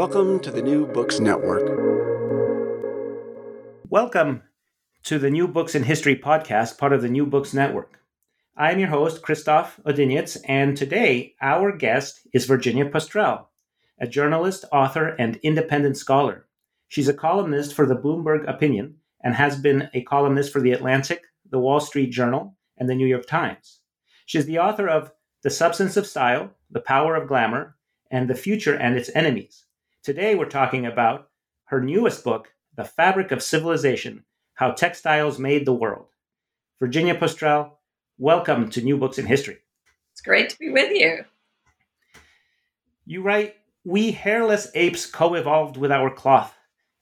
Welcome to the New Books Network. Welcome to the New Books in History podcast, part of the New Books Network. I am your host, Christoph Odinitz, and today our guest is Virginia Postrel, a journalist, author, and independent scholar. She's a columnist for the Bloomberg Opinion and has been a columnist for The Atlantic, The Wall Street Journal, and The New York Times. She's the author of The Substance of Style, The Power of Glamour, and The Future and Its Enemies. Today we're talking about her newest book, The Fabric of Civilization How Textiles Made the World. Virginia Postrel, welcome to New Books in History. It's great to be with you. You write, We hairless apes co evolved with our cloth.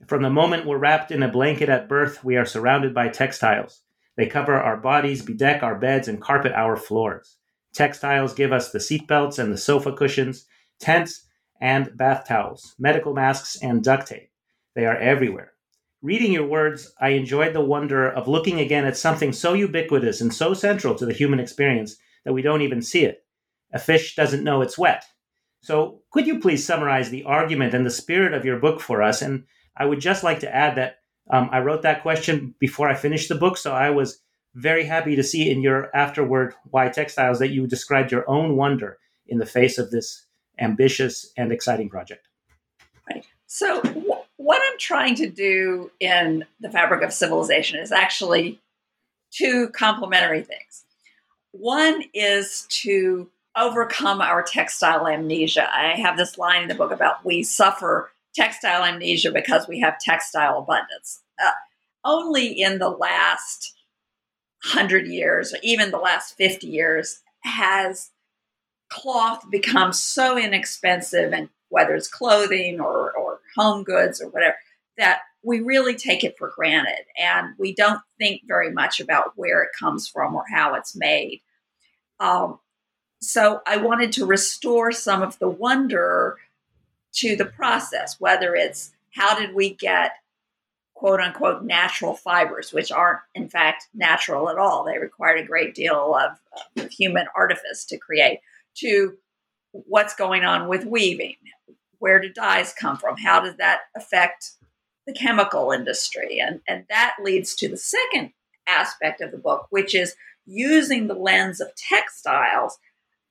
From the moment we're wrapped in a blanket at birth, we are surrounded by textiles. They cover our bodies, bedeck our beds, and carpet our floors. Textiles give us the seatbelts and the sofa cushions, tents, and bath towels, medical masks, and duct tape. They are everywhere. Reading your words, I enjoyed the wonder of looking again at something so ubiquitous and so central to the human experience that we don't even see it. A fish doesn't know it's wet. So, could you please summarize the argument and the spirit of your book for us? And I would just like to add that um, I wrote that question before I finished the book, so I was very happy to see in your afterword, Why Textiles, that you described your own wonder in the face of this ambitious and exciting project. Right. So, w- what I'm trying to do in the fabric of civilization is actually two complementary things. One is to overcome our textile amnesia. I have this line in the book about we suffer textile amnesia because we have textile abundance. Uh, only in the last hundred years, or even the last 50 years, has cloth becomes so inexpensive and whether it's clothing or, or home goods or whatever that we really take it for granted. And we don't think very much about where it comes from or how it's made. Um, so i wanted to restore some of the wonder to the process whether it's how did we get quote unquote natural fibers which aren't in fact natural at all. They required a great deal of, of human artifice to create to what's going on with weaving. Where do dyes come from? How does that affect the chemical industry? And, and that leads to the second aspect of the book, which is using the lens of textiles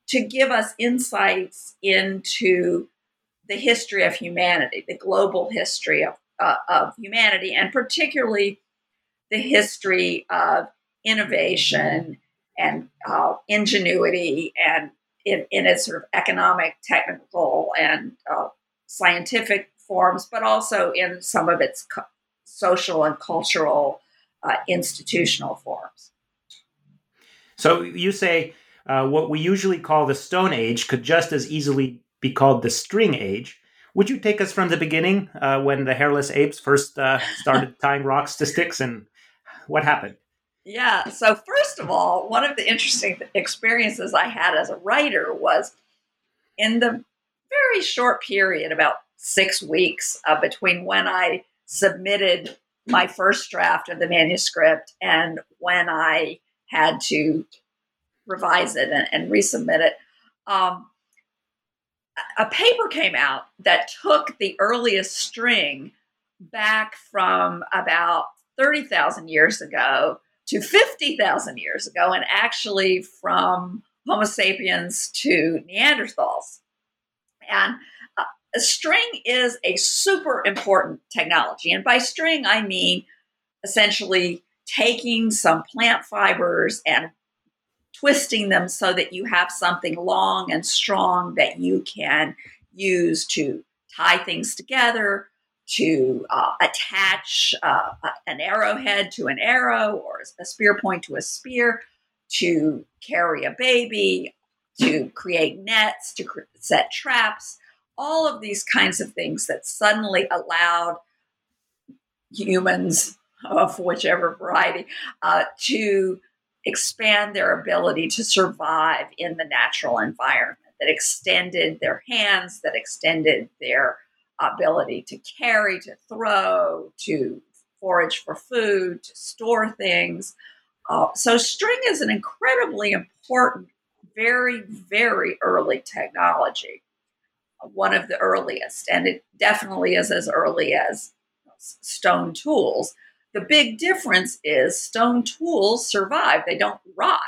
to give us insights into the history of humanity, the global history of, uh, of humanity, and particularly the history of innovation and uh, ingenuity and in, in its sort of economic, technical, and uh, scientific forms, but also in some of its co- social and cultural, uh, institutional forms. So you say uh, what we usually call the Stone Age could just as easily be called the String Age. Would you take us from the beginning uh, when the hairless apes first uh, started tying rocks to sticks and what happened? Yeah. So, first of all, one of the interesting experiences I had as a writer was in the very short period, about six weeks, uh, between when I submitted my first draft of the manuscript and when I had to revise it and, and resubmit it. Um, a paper came out that took the earliest string back from about 30,000 years ago to 50,000 years ago, and actually from Homo sapiens to Neanderthals. And uh, a string is a super important technology. And by string, I mean essentially taking some plant fibers and twisting them so that you have something long and strong that you can use to tie things together, to uh, attach uh, an arrowhead to an arrow or a spear point to a spear, to carry a baby, to create nets, to cr- set traps, all of these kinds of things that suddenly allowed humans of whichever variety uh, to expand their ability to survive in the natural environment, that extended their hands, that extended their ability to carry, to throw, to forage for food, to store things. Uh, so, string is an incredibly important, very, very early technology, one of the earliest, and it definitely is as early as stone tools. The big difference is stone tools survive, they don't rot,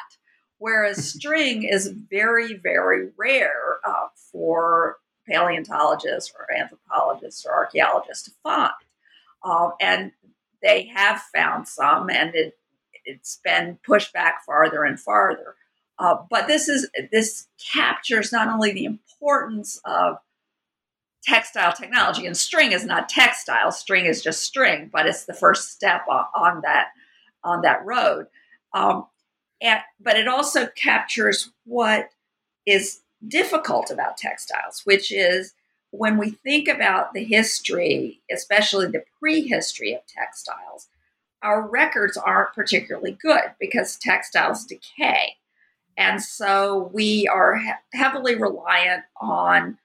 whereas string is very, very rare uh, for paleontologists or anthropologists or archaeologists to find. Um, and they have found some, and it, it's been pushed back farther and farther. Uh, but this is this captures not only the importance of textile technology. And string is not textile; string is just string, but it's the first step on, on that on that road. Um, and, but it also captures what is difficult about textiles, which is when we think about the history, especially the prehistory of textiles, our records aren't particularly good because textiles decay. And so we are he- heavily reliant on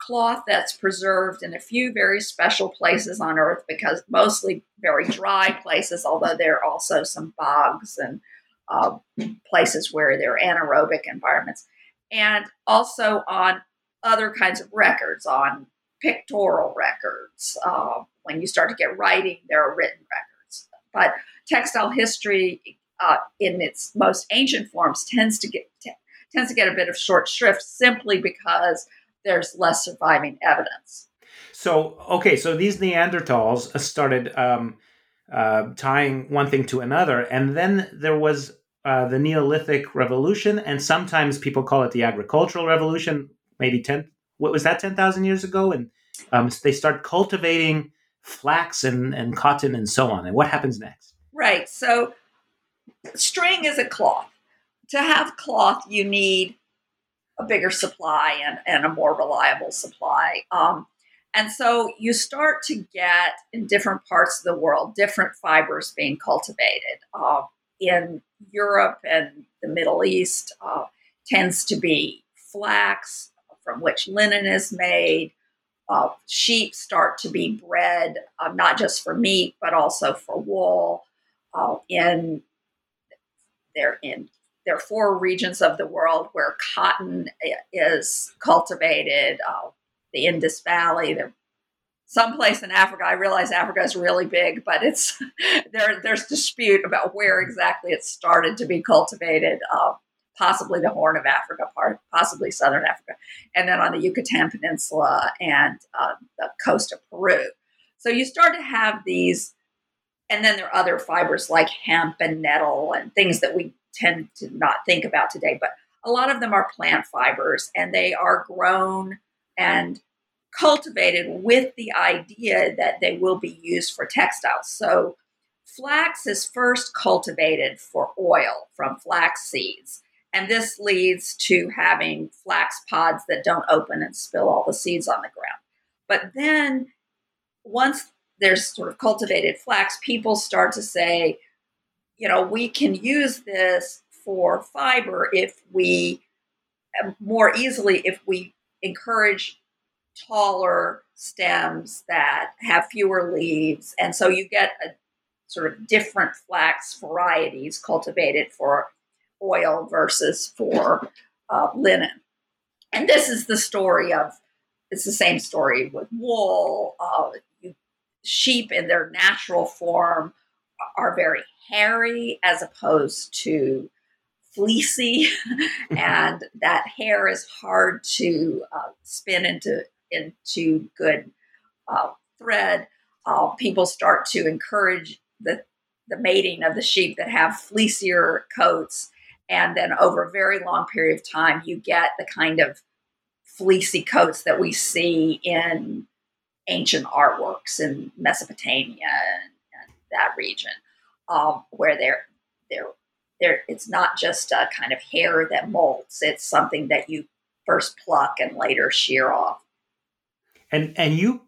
cloth that's preserved in a few very special places on earth because mostly very dry places although there are also some bogs and uh, places where there are anaerobic environments and also on other kinds of records on pictorial records uh, when you start to get writing there are written records but textile history uh, in its most ancient forms tends to get t- tends to get a bit of short shrift simply because there's less surviving evidence. So, okay, so these Neanderthals started um, uh, tying one thing to another, and then there was uh, the Neolithic Revolution, and sometimes people call it the Agricultural Revolution. Maybe ten. What was that? Ten thousand years ago, and um, they start cultivating flax and, and cotton and so on. And what happens next? Right. So, string is a cloth. To have cloth, you need a bigger supply and, and a more reliable supply. Um, and so you start to get in different parts of the world different fibers being cultivated. Uh, in Europe and the Middle East, uh, tends to be flax, from which linen is made. Uh, sheep start to be bred uh, not just for meat but also for wool. Uh, in they're in there are four regions of the world where cotton is cultivated. Uh, the Indus Valley, there, someplace in Africa. I realize Africa is really big, but it's there. There's dispute about where exactly it started to be cultivated. Uh, possibly the Horn of Africa part, possibly Southern Africa, and then on the Yucatan Peninsula and uh, the coast of Peru. So you start to have these, and then there are other fibers like hemp and nettle and things that we tend to not think about today, but a lot of them are plant fibers and they are grown and cultivated with the idea that they will be used for textiles. So, flax is first cultivated for oil from flax seeds. And this leads to having flax pods that don't open and spill all the seeds on the ground. But then, once there's sort of cultivated flax, people start to say, you know, we can use this for fiber if we more easily if we encourage taller stems that have fewer leaves. And so you get a sort of different flax varieties cultivated for oil versus for uh, linen. And this is the story of, it's the same story with wool. Uh, sheep in their natural form are very hairy as opposed to fleecy, and that hair is hard to uh, spin into into good uh, thread. Uh, people start to encourage the the mating of the sheep that have fleecier coats, and then over a very long period of time, you get the kind of fleecy coats that we see in ancient artworks in Mesopotamia and, and that region, um, where they're they're there it's not just a kind of hair that molts it's something that you first pluck and later shear off and and you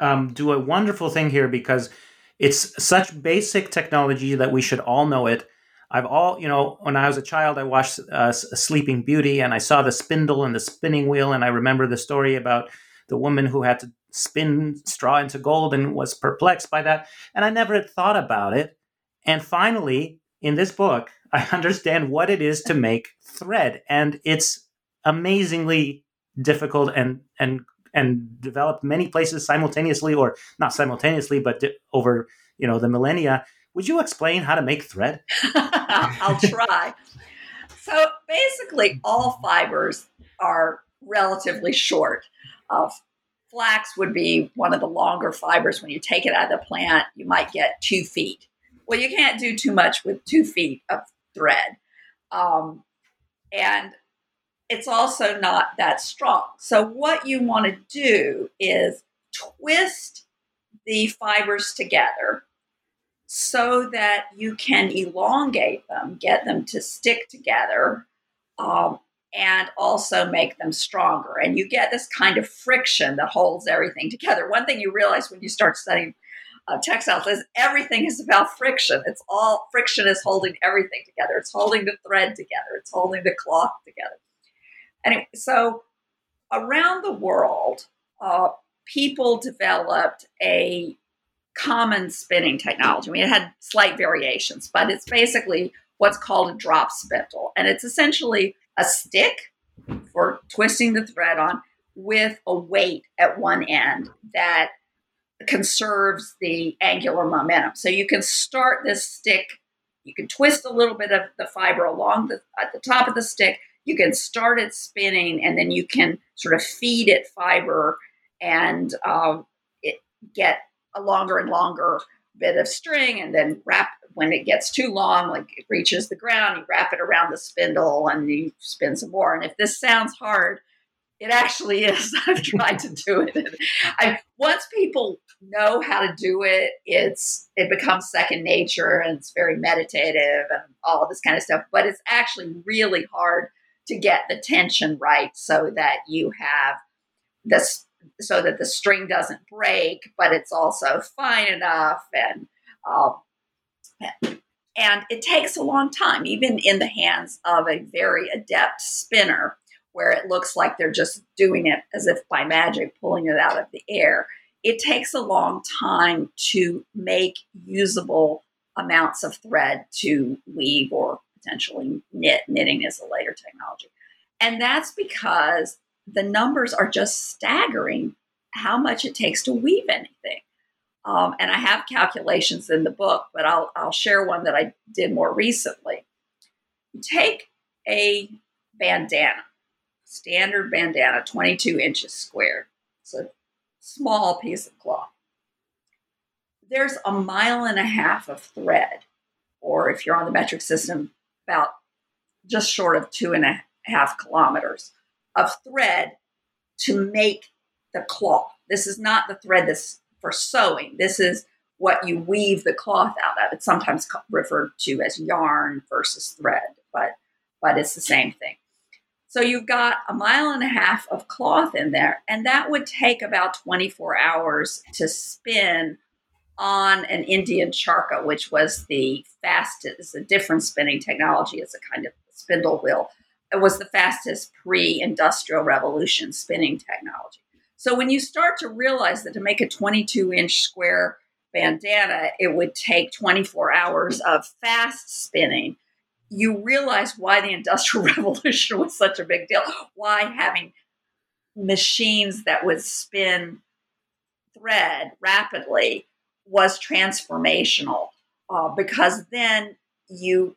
um, do a wonderful thing here because it's such basic technology that we should all know it. I've all you know when i was a child i watched uh, sleeping beauty and i saw the spindle and the spinning wheel and i remember the story about the woman who had to spin straw into gold and was perplexed by that. And i never had thought about it. And finally in this book I understand what it is to make thread, and it's amazingly difficult and and and developed many places simultaneously, or not simultaneously, but over you know the millennia. Would you explain how to make thread? I'll try. so basically, all fibers are relatively short. Uh, flax would be one of the longer fibers. When you take it out of the plant, you might get two feet. Well, you can't do too much with two feet of thread. Um, and it's also not that strong. So, what you want to do is twist the fibers together so that you can elongate them, get them to stick together, um, and also make them stronger. And you get this kind of friction that holds everything together. One thing you realize when you start studying uh, textiles is everything is about friction. It's all friction is holding everything together. It's holding the thread together. It's holding the cloth together. So around the world, uh, people developed a common spinning technology. I mean, it had slight variations, but it's basically what's called a drop spindle. And it's essentially a stick for twisting the thread on with a weight at one end that conserves the angular momentum. So you can start this stick, you can twist a little bit of the fiber along the at the top of the stick. You can start it spinning, and then you can sort of feed it fiber and um, it get a longer and longer bit of string, and then wrap when it gets too long, like it reaches the ground, you wrap it around the spindle, and you spin some more. And if this sounds hard, it actually is. I've tried to do it. I, once people know how to do it, it's it becomes second nature and it's very meditative and all this kind of stuff. But it's actually really hard to get the tension right so that you have this so that the string doesn't break, but it's also fine enough and um, and it takes a long time, even in the hands of a very adept spinner where it looks like they're just doing it as if by magic, pulling it out of the air. It takes a long time to make usable amounts of thread to weave or potentially knit. Knitting is a later technology. And that's because the numbers are just staggering how much it takes to weave anything. Um, and I have calculations in the book, but I'll, I'll share one that I did more recently. Take a bandana, standard bandana, 22 inches square. It's a small piece of cloth. There's a mile and a half of thread, or if you're on the metric system, about just short of two and a half kilometers of thread to make the cloth. This is not the thread that's for sewing. This is what you weave the cloth out of. It's sometimes referred to as yarn versus thread, but but it's the same thing. So you've got a mile and a half of cloth in there, and that would take about 24 hours to spin on an Indian charkha, which was the fastest, a different spinning technology. It's a kind of spindle wheel. It was the fastest pre industrial revolution spinning technology. So when you start to realize that to make a 22 inch square bandana, it would take 24 hours of fast spinning, you realize why the Industrial Revolution was such a big deal. Why having machines that would spin thread rapidly was transformational uh, because then you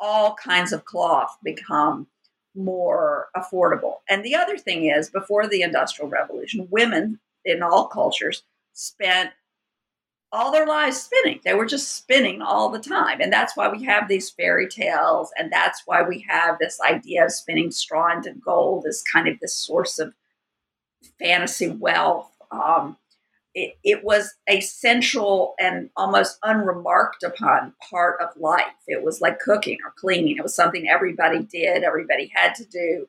all kinds of cloth become more affordable. And the other thing is, before the Industrial Revolution, women in all cultures spent all their lives spinning. They were just spinning all the time. And that's why we have these fairy tales. And that's why we have this idea of spinning straw into gold as kind of this source of fantasy wealth. Um, it, it was a central and almost unremarked upon part of life. It was like cooking or cleaning. It was something everybody did, everybody had to do.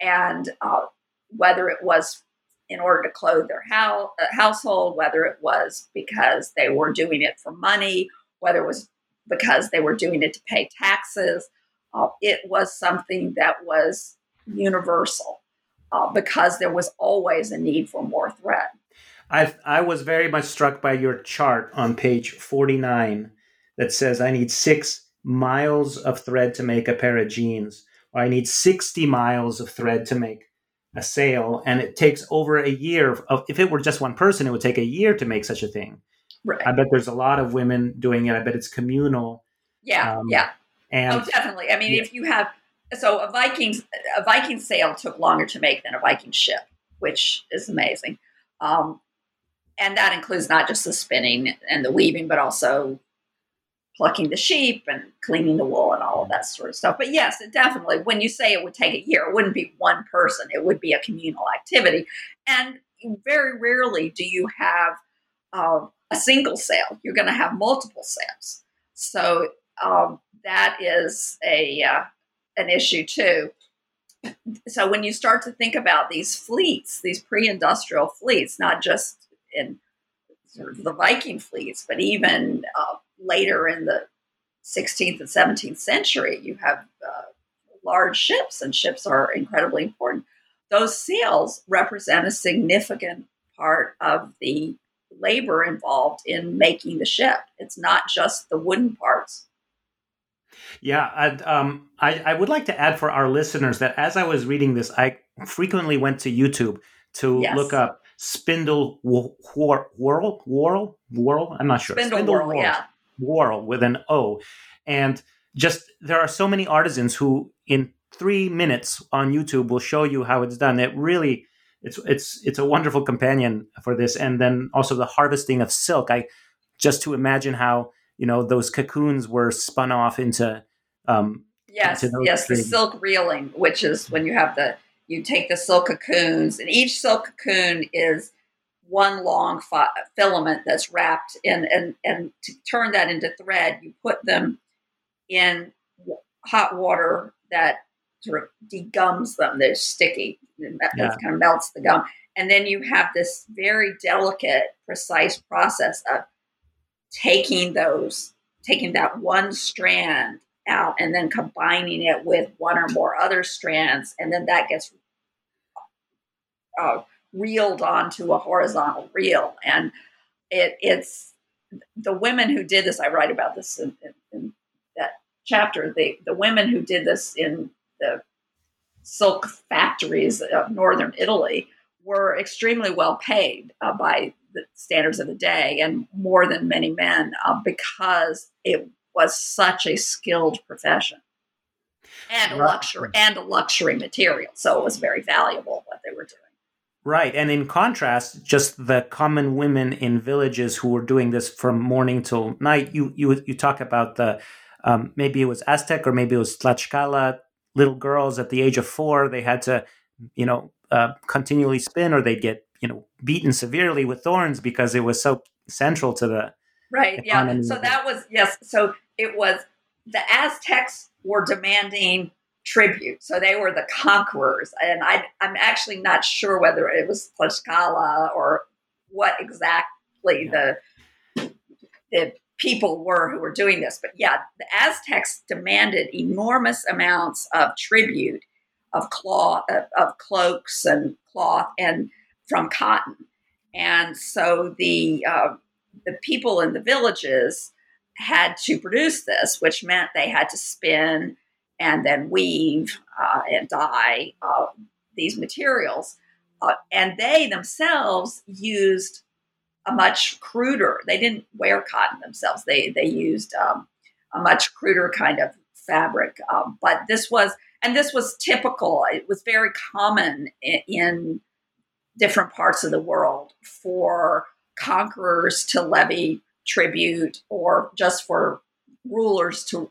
And uh, whether it was in order to clothe their house, uh, household, whether it was because they were doing it for money, whether it was because they were doing it to pay taxes, uh, it was something that was universal uh, because there was always a need for more thread. I I was very much struck by your chart on page 49 that says I need 6 miles of thread to make a pair of jeans or I need 60 miles of thread to make a sail and it takes over a year of if it were just one person it would take a year to make such a thing. Right. I bet there's a lot of women doing it. I bet it's communal. Yeah, Um, yeah. And oh, definitely. I mean, yeah. if you have so a Viking a Viking sail took longer to make than a Viking ship, which is amazing. Um, and that includes not just the spinning and the weaving, but also plucking the sheep and cleaning the wool and all of that sort of stuff. But yes, it definitely, when you say it would take a year, it wouldn't be one person, it would be a communal activity. And very rarely do you have um, a single sail, you're going to have multiple sails. So um, that is a uh, an issue too. So when you start to think about these fleets, these pre-industrial fleets, not just in sort of the Viking fleets, but even uh, later in the 16th and 17th century, you have uh, large ships, and ships are incredibly important. Those sails represent a significant part of the labor involved in making the ship. It's not just the wooden parts. Yeah, and, um, I, I would like to add for our listeners that as I was reading this, I frequently went to YouTube to Yes. look up spindle wh- whir- whirl, whirl, whirl. I'm not sure. Spindle whorl, yeah. Whorl with an O, and just there are so many artisans who in three minutes on YouTube will show you how it's done. It really, it's it's it's a wonderful companion for this, and then also the harvesting of silk. I just to imagine how you know those cocoons were spun off into um, Yes, to those yes, the silk reeling, which is when you have the you take the silk cocoons, and each silk cocoon is one long fi- filament that's wrapped in, and and to turn that into thread, you put them in hot water that sort of degums them. They're sticky, that, Yeah. that kind of melts the gum, and then you have this very delicate, precise process of taking those, taking that one strand out and then combining it with one or more other strands, and then that gets uh, reeled onto a horizontal reel. And it, it's the women who did this. I write about this in, in, in that chapter. The the women who did this in the silk factories of northern Italy were extremely well paid uh, by the standards of the day, and more than many men, uh, because it was such a skilled profession and a luxury and a luxury material. So it was very valuable what they were doing. Right. And in contrast, just the common women in villages who were doing this from morning till night, you you you talk about the um, maybe it was Aztec or maybe it was Tlaxcala little girls at the age of four. They had to, you know, uh, continually spin or they'd get, you know, beaten severely with thorns because it was so central to the. Right. Yeah. So that was yes. So it was the Aztecs were demanding tribute. So they were the conquerors, and I, I'm actually not sure whether it was Tlaxcala or what exactly the the people were who were doing this. But yeah, the Aztecs demanded enormous amounts of tribute of cloth, of, of cloaks and cloth, and from cotton. And so the uh, the people in the villages had to produce this, which meant they had to spin and then weave uh, and dye uh, these materials. Uh, and they themselves used a much cruder. They didn't wear cotton themselves. They they used um, a much cruder kind of fabric. Um, but this was, and this was typical. It was very common in, in different parts of the world for conquerors to levy tribute or just for rulers to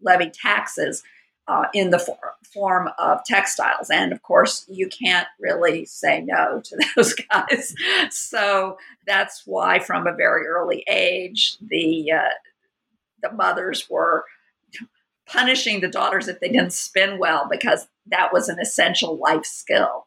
levy taxes uh, in the for- form of textiles. And of course, you can't really say no to those guys. so that's why, from a very early age, the uh, the mothers were punishing the daughters if they didn't spin well because that was an essential life skill.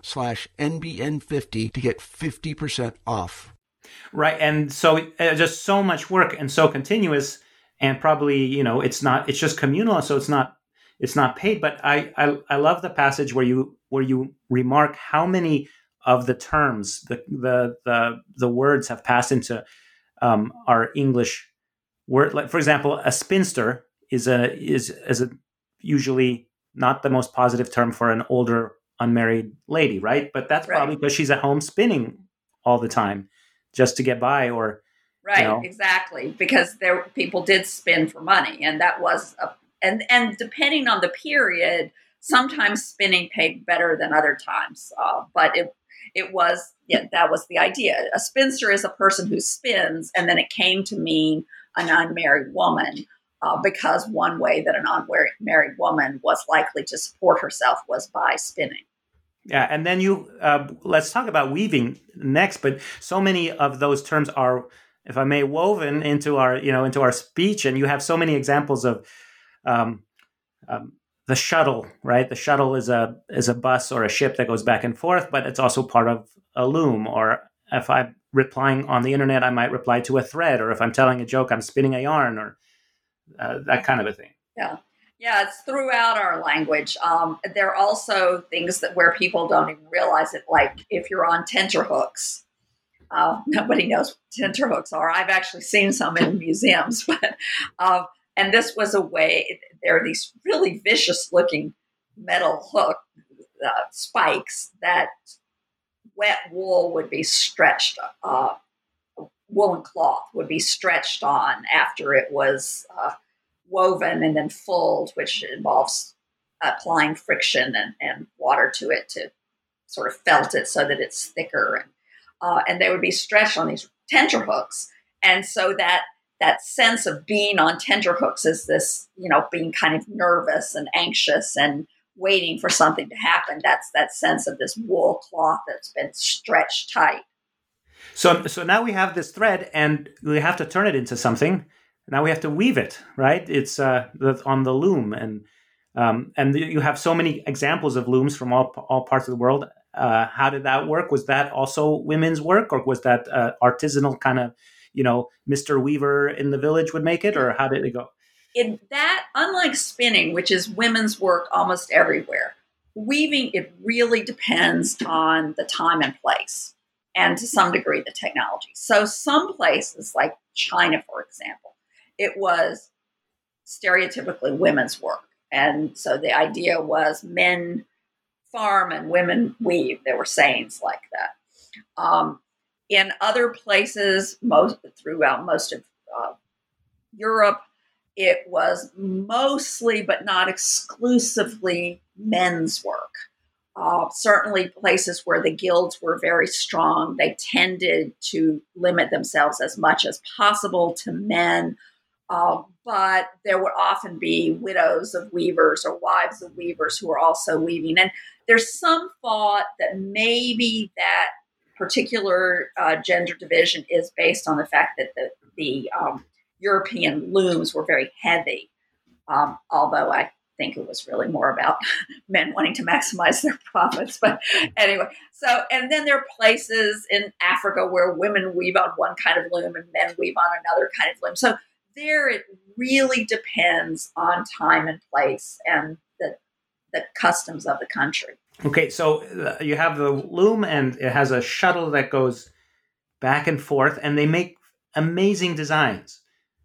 slash NBN50 to get 50% off. Right. And so uh, just so much work and so continuous and probably, you know, it's not, it's just communal. So it's not, it's not paid. But I, I, I love the passage where you, where you remark how many of the terms, the, the, the, the words have passed into um, our English word. Like, for example, a spinster is a, is, is a usually not the most positive term for an older unmarried lady, right? But that's right. probably because she's at home spinning all the time just to get by or right you know. exactly because there people did spin for money and that was a and and depending on the period sometimes spinning paid better than other times uh, but it it was yeah that was the idea a spinster is a person who spins and then it came to mean an unmarried woman uh, because one way that an unmarried woman was likely to support herself was by spinning yeah, and then you uh, let's talk about weaving next. But so many of those terms are, if I may, woven into our you know into our speech, and you have so many examples of um, um, the shuttle. Right, the shuttle is a is a bus or a ship that goes back and forth, but it's also part of a loom. Or if I'm replying on the internet, I might reply to a thread. Or if I'm telling a joke, I'm spinning a yarn, or uh, that kind of a thing. Yeah. Yeah, it's throughout our language. Um, there are also things that where people don't even realize it, like if you're on tenterhooks. Uh, nobody knows what tenterhooks are. I've actually seen some in museums, but uh, and this was a way. There are these really vicious-looking metal hook uh, spikes that wet wool would be stretched. Uh, woolen cloth would be stretched on after it was uh, woven and then fulled, which involves applying friction and, and water to it to sort of felt it so that it's thicker. And, uh, and they would be stretched on these tenter hooks. And so that that sense of being on tenter hooks is this, you know, being kind of nervous and anxious and waiting for something to happen. That's that sense of this wool cloth that's been stretched tight. So, so now we have this thread, and we have to turn it into something now we have to weave it right? It's uh, on the loom and um, and you have so many examples of looms from all all parts of the world. Uh, how did that work? Was that also women's work or was that uh, artisanal kind of you know mr weaver in the village would make it or how did it go? In that unlike spinning which is women's work almost everywhere weaving it really depends on the time and place and to some degree the technology. So some places like china for example it was stereotypically women's work. And so the idea was men farm and women weave. There were sayings like that. Um, In other places, most throughout most of uh, Europe, it was mostly, but not exclusively, men's work. Uh, certainly, places where the guilds were very strong, they tended to limit themselves as much as possible to men. Uh, but there would often be widows of weavers or wives of weavers who were also weaving. And there's some thought that maybe that particular uh, gender division is based on the fact that the, the um, European looms were very heavy, um, although I think it was really more about men wanting to maximize their profits. But anyway, so, and then there are places in Africa where women weave on one kind of loom and men weave on another kind of loom. So there it really depends on time and place and the, the customs of the country. Okay, so uh, you have the loom and it has a shuttle that goes back and forth, and they make amazing designs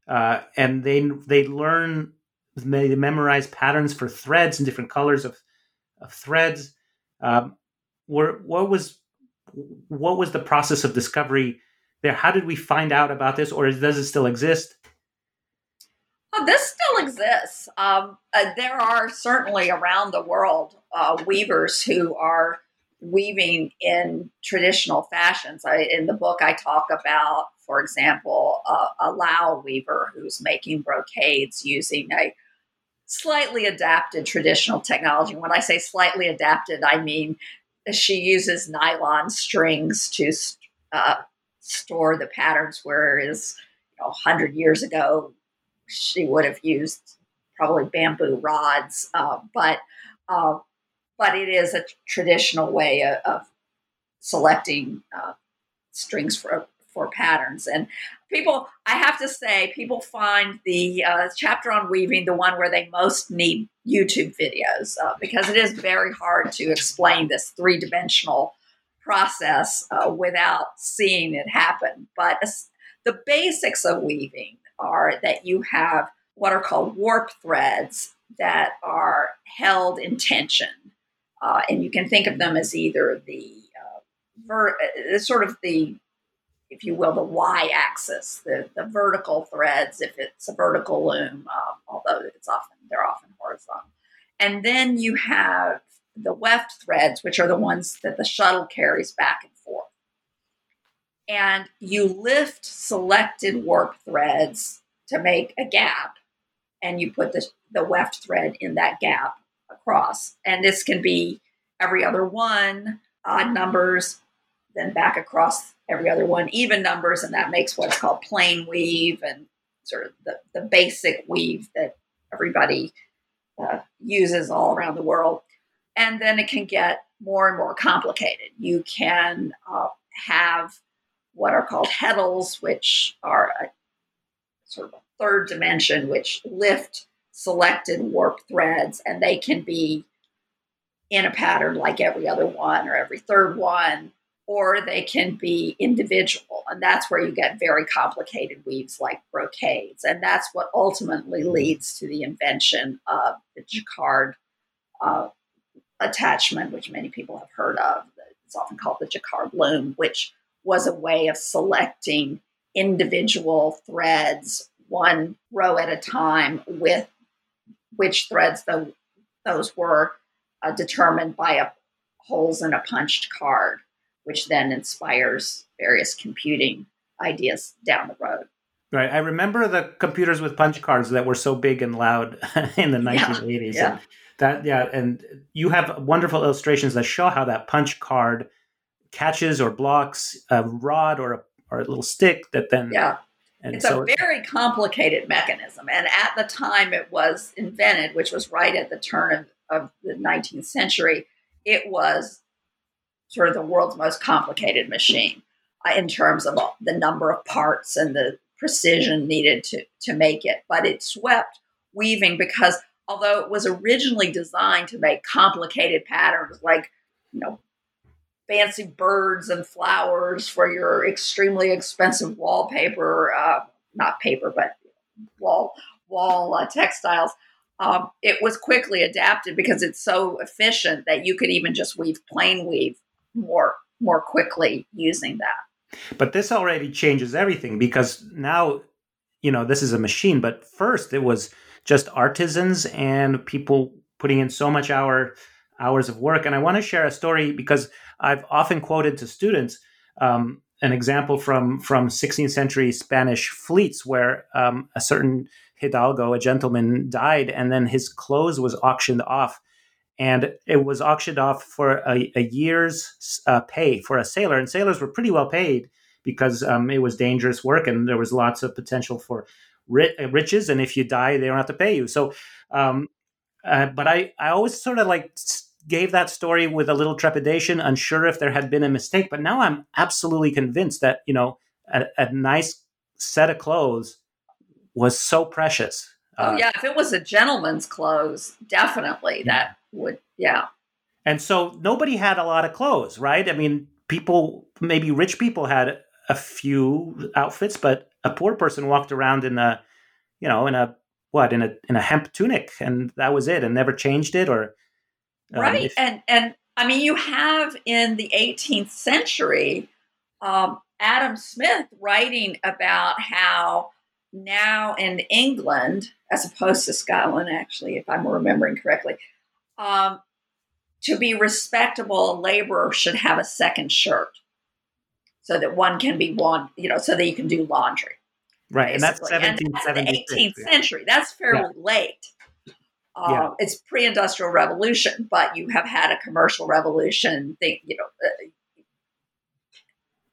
uh, and they they learn they memorize patterns for threads and different colors of of threads. Um, were, what was what was the process of discovery there? How did we find out about this, or does it still exist? Oh, this still exists. Um, uh, there are certainly around the world uh, weavers who are weaving in traditional fashions. I, in the book, I talk about for example, a, a Lao weaver who's making brocades using a slightly adapted traditional technology. When I say slightly adapted, I mean she uses nylon strings to uh, store the patterns, whereas you know, 100 years ago, she would have used probably bamboo rods. Uh, but uh, but it is a traditional way of, of selecting uh, strings for for patterns. And people, I have to say, people find the uh, chapter on weaving the one where they most need YouTube videos uh, because it is very hard to explain this three dimensional process uh, without seeing it happen. But the basics of weaving are that you have what are called warp threads that are held in tension. Uh, and you can think of them as either the uh, ver- uh, sort of the if you will, the y-axis, the, the vertical threads, if it's a vertical loom, um, although it's often they're often horizontal. And then you have the weft threads, which are the ones that the shuttle carries back and forth. And you lift selected warp threads to make a gap, and you put the, the weft thread in that gap across. And this can be every other one, odd numbers, then back across every other one even numbers, and that makes what's called plain weave and sort of the, the basic weave that everybody uh, uses all around the world. And then it can get more and more complicated. You can uh, have what are called heddles, which are a sort of a third dimension, which lift selected warp threads, and they can be in a pattern like every other one or every third one or they can be individual. And that's where you get very complicated weaves like brocades. And that's what ultimately leads to the invention of the jacquard uh, attachment, which many people have heard of. It's often called the jacquard loom, which was a way of selecting individual threads one row at a time with which threads the, those were uh, determined by a holes in a punched card which then inspires various computing ideas down the road. Right. I remember the computers with punch cards that were so big and loud in the 1980s. Yeah. And that yeah, and you have wonderful illustrations that show how that punch card catches or blocks a rod or a, or a little stick that then yeah. And it's so a very complicated mechanism. And at the time it was invented, which was right at the turn of, of the 19th century, it was sort of the world's most complicated machine uh, in terms of the number of parts and the precision needed to, to make it. But it swept weaving because although it was originally designed to make complicated patterns like, you know, fancy birds and flowers for your extremely expensive wallpaper, uh, not paper, but wall wall uh, textiles. Um, it was quickly adapted because it's so efficient that you could even just weave plain weave more more quickly using that. But this already changes everything because now, you know, this is a machine. But first, it was just artisans and people putting in so much hour hours of work. And I want to share a story because I've often quoted to students um, an example from from 16th century Spanish fleets where um, a certain hidalgo, a gentleman, died, and then his clothes was auctioned off, and it was auctioned off for a, a year's uh, pay for a sailor, and sailors were pretty well paid because um, it was dangerous work and there was lots of potential for riches, and if you die, they don't have to pay you. So, um, uh, but I I always sort of like gave that story with a little trepidation, unsure if there had been a mistake. But now I'm absolutely convinced that you know a, a nice set of clothes was so precious. Oh uh, yeah, if it was a gentleman's clothes, definitely yeah. that would yeah. And so nobody had a lot of clothes, right? I mean, people maybe rich people had a few outfits, but a poor person walked around in a, you know, in a what in a in a hemp tunic, and that was it, and never changed it or um, right. If- and and I mean, you have in the 18th century um, Adam Smith writing about how now in England, as opposed to Scotland, actually, if I'm remembering correctly, um, to be respectable, a laborer should have a second shirt so that one can be one, you know, so that you can do laundry. Right, basically. and that's 1776. 18th yeah. century. That's fairly yeah. late. Um, yeah. It's pre-industrial revolution, but you have had a commercial revolution. Thing, you know, uh,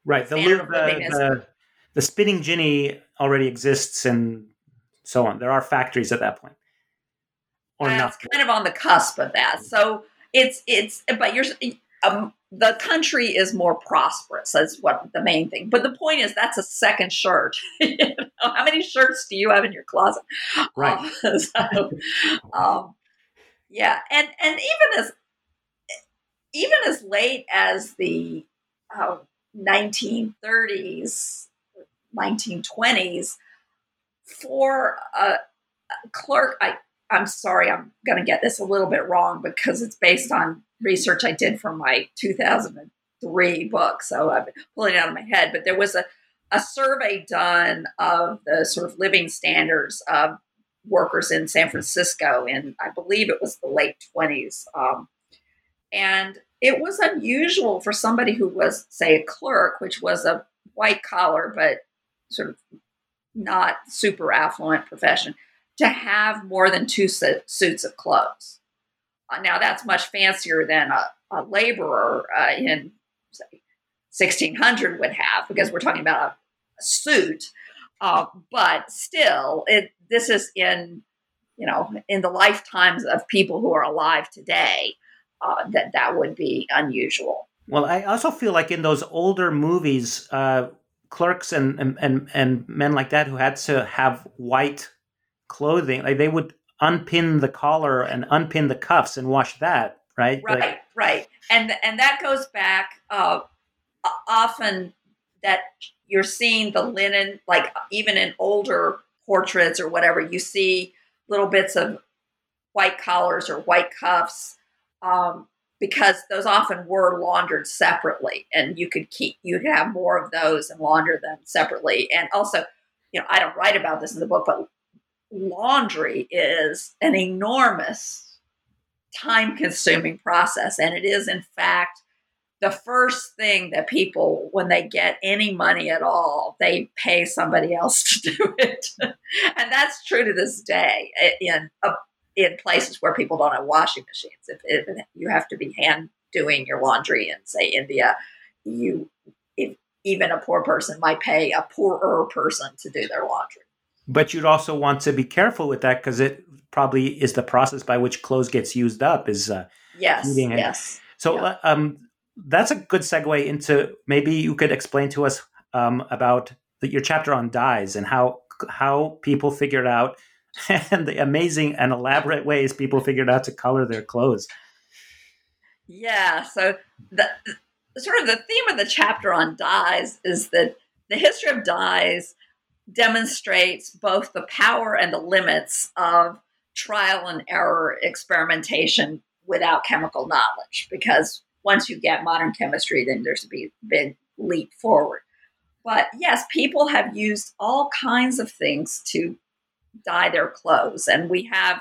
right? The, the, the, the spinning jenny already exists, and so on. There are factories at that point, or not. kind of on the cusp of that. So it's it's, but you're um, the country is more prosperous. That's what the main thing. But the point is, that's a second shirt. you know, how many shirts do you have in your closet? Right. Um, so, um, yeah, and and even as even as late as the uh, 1930s, 1920s, for a, a clerk, I I'm sorry, I'm going to get this a little bit wrong because it's based on research I did for my 2003 book. So I'm pulling it out of my head. But there was a, a survey done of the sort of living standards of workers in San Francisco in, I believe it was the late 20s. Um, and it was unusual for somebody who was, say, a clerk, which was a white collar, but sort of not super affluent profession to have more than two suits of clothes. Uh, now, that's much fancier than a, a laborer uh, in say, 1600 would have, because we're talking about a, a suit. Uh, but still, it, this is in you know in the lifetimes of people who are alive today uh, that that would be unusual. Well, I also feel like in those older movies, uh, clerks and, and and and men like that who had to have white clothing. Like they would unpin the collar and unpin the cuffs and wash that, right? Right, like, right. And and that goes back uh, often that you're seeing the linen, like even in older portraits or whatever, you see little bits of white collars or white cuffs. Um, because those often were laundered separately and you could keep you could have more of those and launder them separately and also you know i don't write about this in the book but laundry is an enormous time consuming process. And it is, in fact, the first thing that people, when they get any money at all, they pay somebody else to do it. and that's true to this day in, in places where people don't have washing machines. If, if you have to be hand doing your laundry in, say, India, you, even a poor person might pay a poorer person to do their laundry. But you'd also want to be careful with that because it probably is the process by which clothes gets used up. Is uh, yes, yes. So yeah. um, that's a good segue into maybe you could explain to us um, about the, your chapter on dyes and how how people figured out and the amazing and elaborate ways people figured out to color their clothes. Yeah. So the sort of the theme of the chapter on dyes is that the history of dyes demonstrates both the power and the limits of trial and error experimentation without chemical knowledge. Because once you get modern chemistry, then there's a big, big leap forward. but yes, people have used all kinds of things to dye their clothes, and we have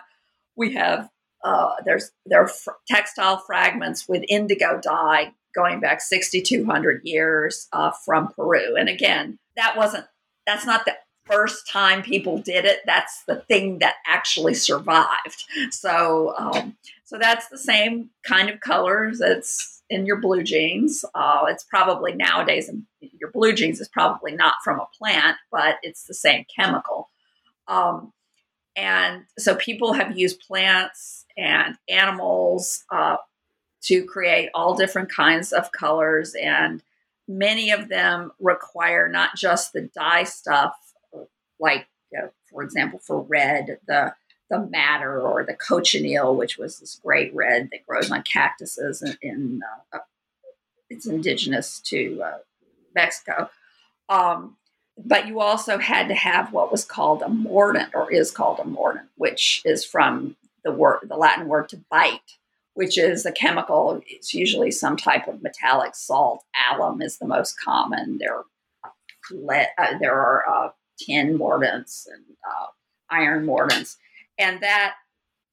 we have uh, there's there are fr- textile fragments with indigo dye going back 6,200 years uh, from Peru. And again, that wasn't that's not the first time people did it. That's the thing that actually survived. So um, so that's the same kind of colors that's in your blue jeans. Uh, it's probably nowadays your blue jeans is probably not from a plant, but it's the same chemical. Um, and so people have used plants and animals uh, to create all different kinds of colors. And many of them require not just the dye stuff, like, you know, for example, for red, the the madder or the cochineal, which was this great red that grows on cactuses in, in uh, it's indigenous to uh, Mexico. Um, but you also had to have what was called a mordant or is called a mordant, which is from the word, the Latin word to bite, which is a chemical. It's usually some type of metallic salt. Alum is the most common. There, uh, there are uh, tin mordants and uh, iron mordants, and that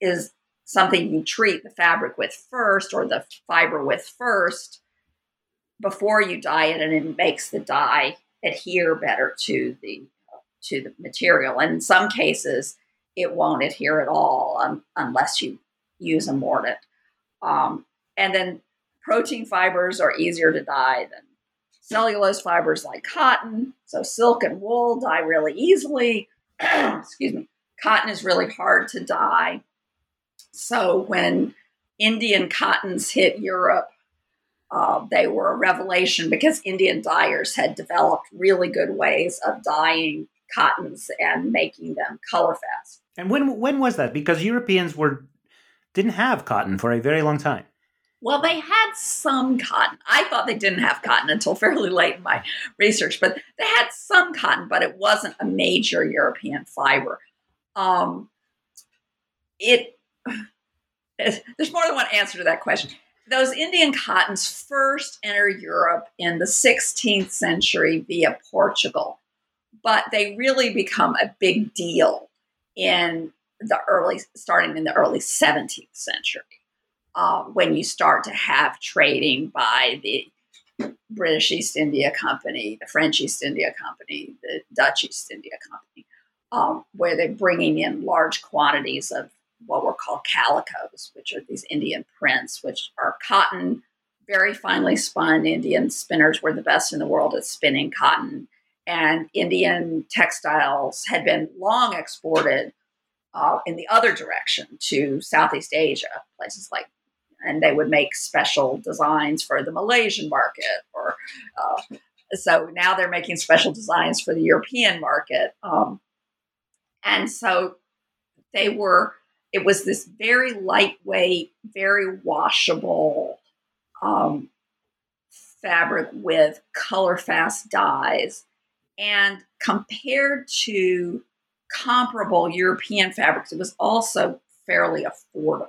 is something you treat the fabric with first, or the fiber with first, before you dye it, and it makes the dye adhere better to the to the material. And in some cases, it won't adhere at all um, unless you use a mordant. Um, and then protein fibers are easier to dye than cellulose fibers like cotton. So silk and wool dye really easily. Excuse me. Cotton is really hard to dye. So when Indian cottons hit Europe, uh, they were a revelation because Indian dyers had developed really good ways of dyeing cottons and making them color fast. And when when was that? Because Europeans were didn't have cotton for a very long time. Well, they had some cotton. I thought they didn't have cotton until fairly late in my research, but they had some cotton, but it wasn't a major European fiber. Um, it there's more than one answer to that question those Indian cottons first enter Europe in the 16th century via Portugal, but they really become a big deal in the early, starting in the early 17th century, uh, when you start to have trading by the British East India Company, the French East India Company, the Dutch East India Company, um, where they're bringing in large quantities of what were called calicos, which are these Indian prints, which are cotton, very finely spun. Indian spinners were the best in the world at spinning cotton. And Indian textiles had been long exported uh, in the other direction to Southeast Asia, places like, and they would make special designs for the Malaysian market. Or uh, so now they're making special designs for the European market. Um, and so they were it was this very lightweight, very washable um, fabric with color fast dyes. And compared to comparable European fabrics, it was also fairly affordable,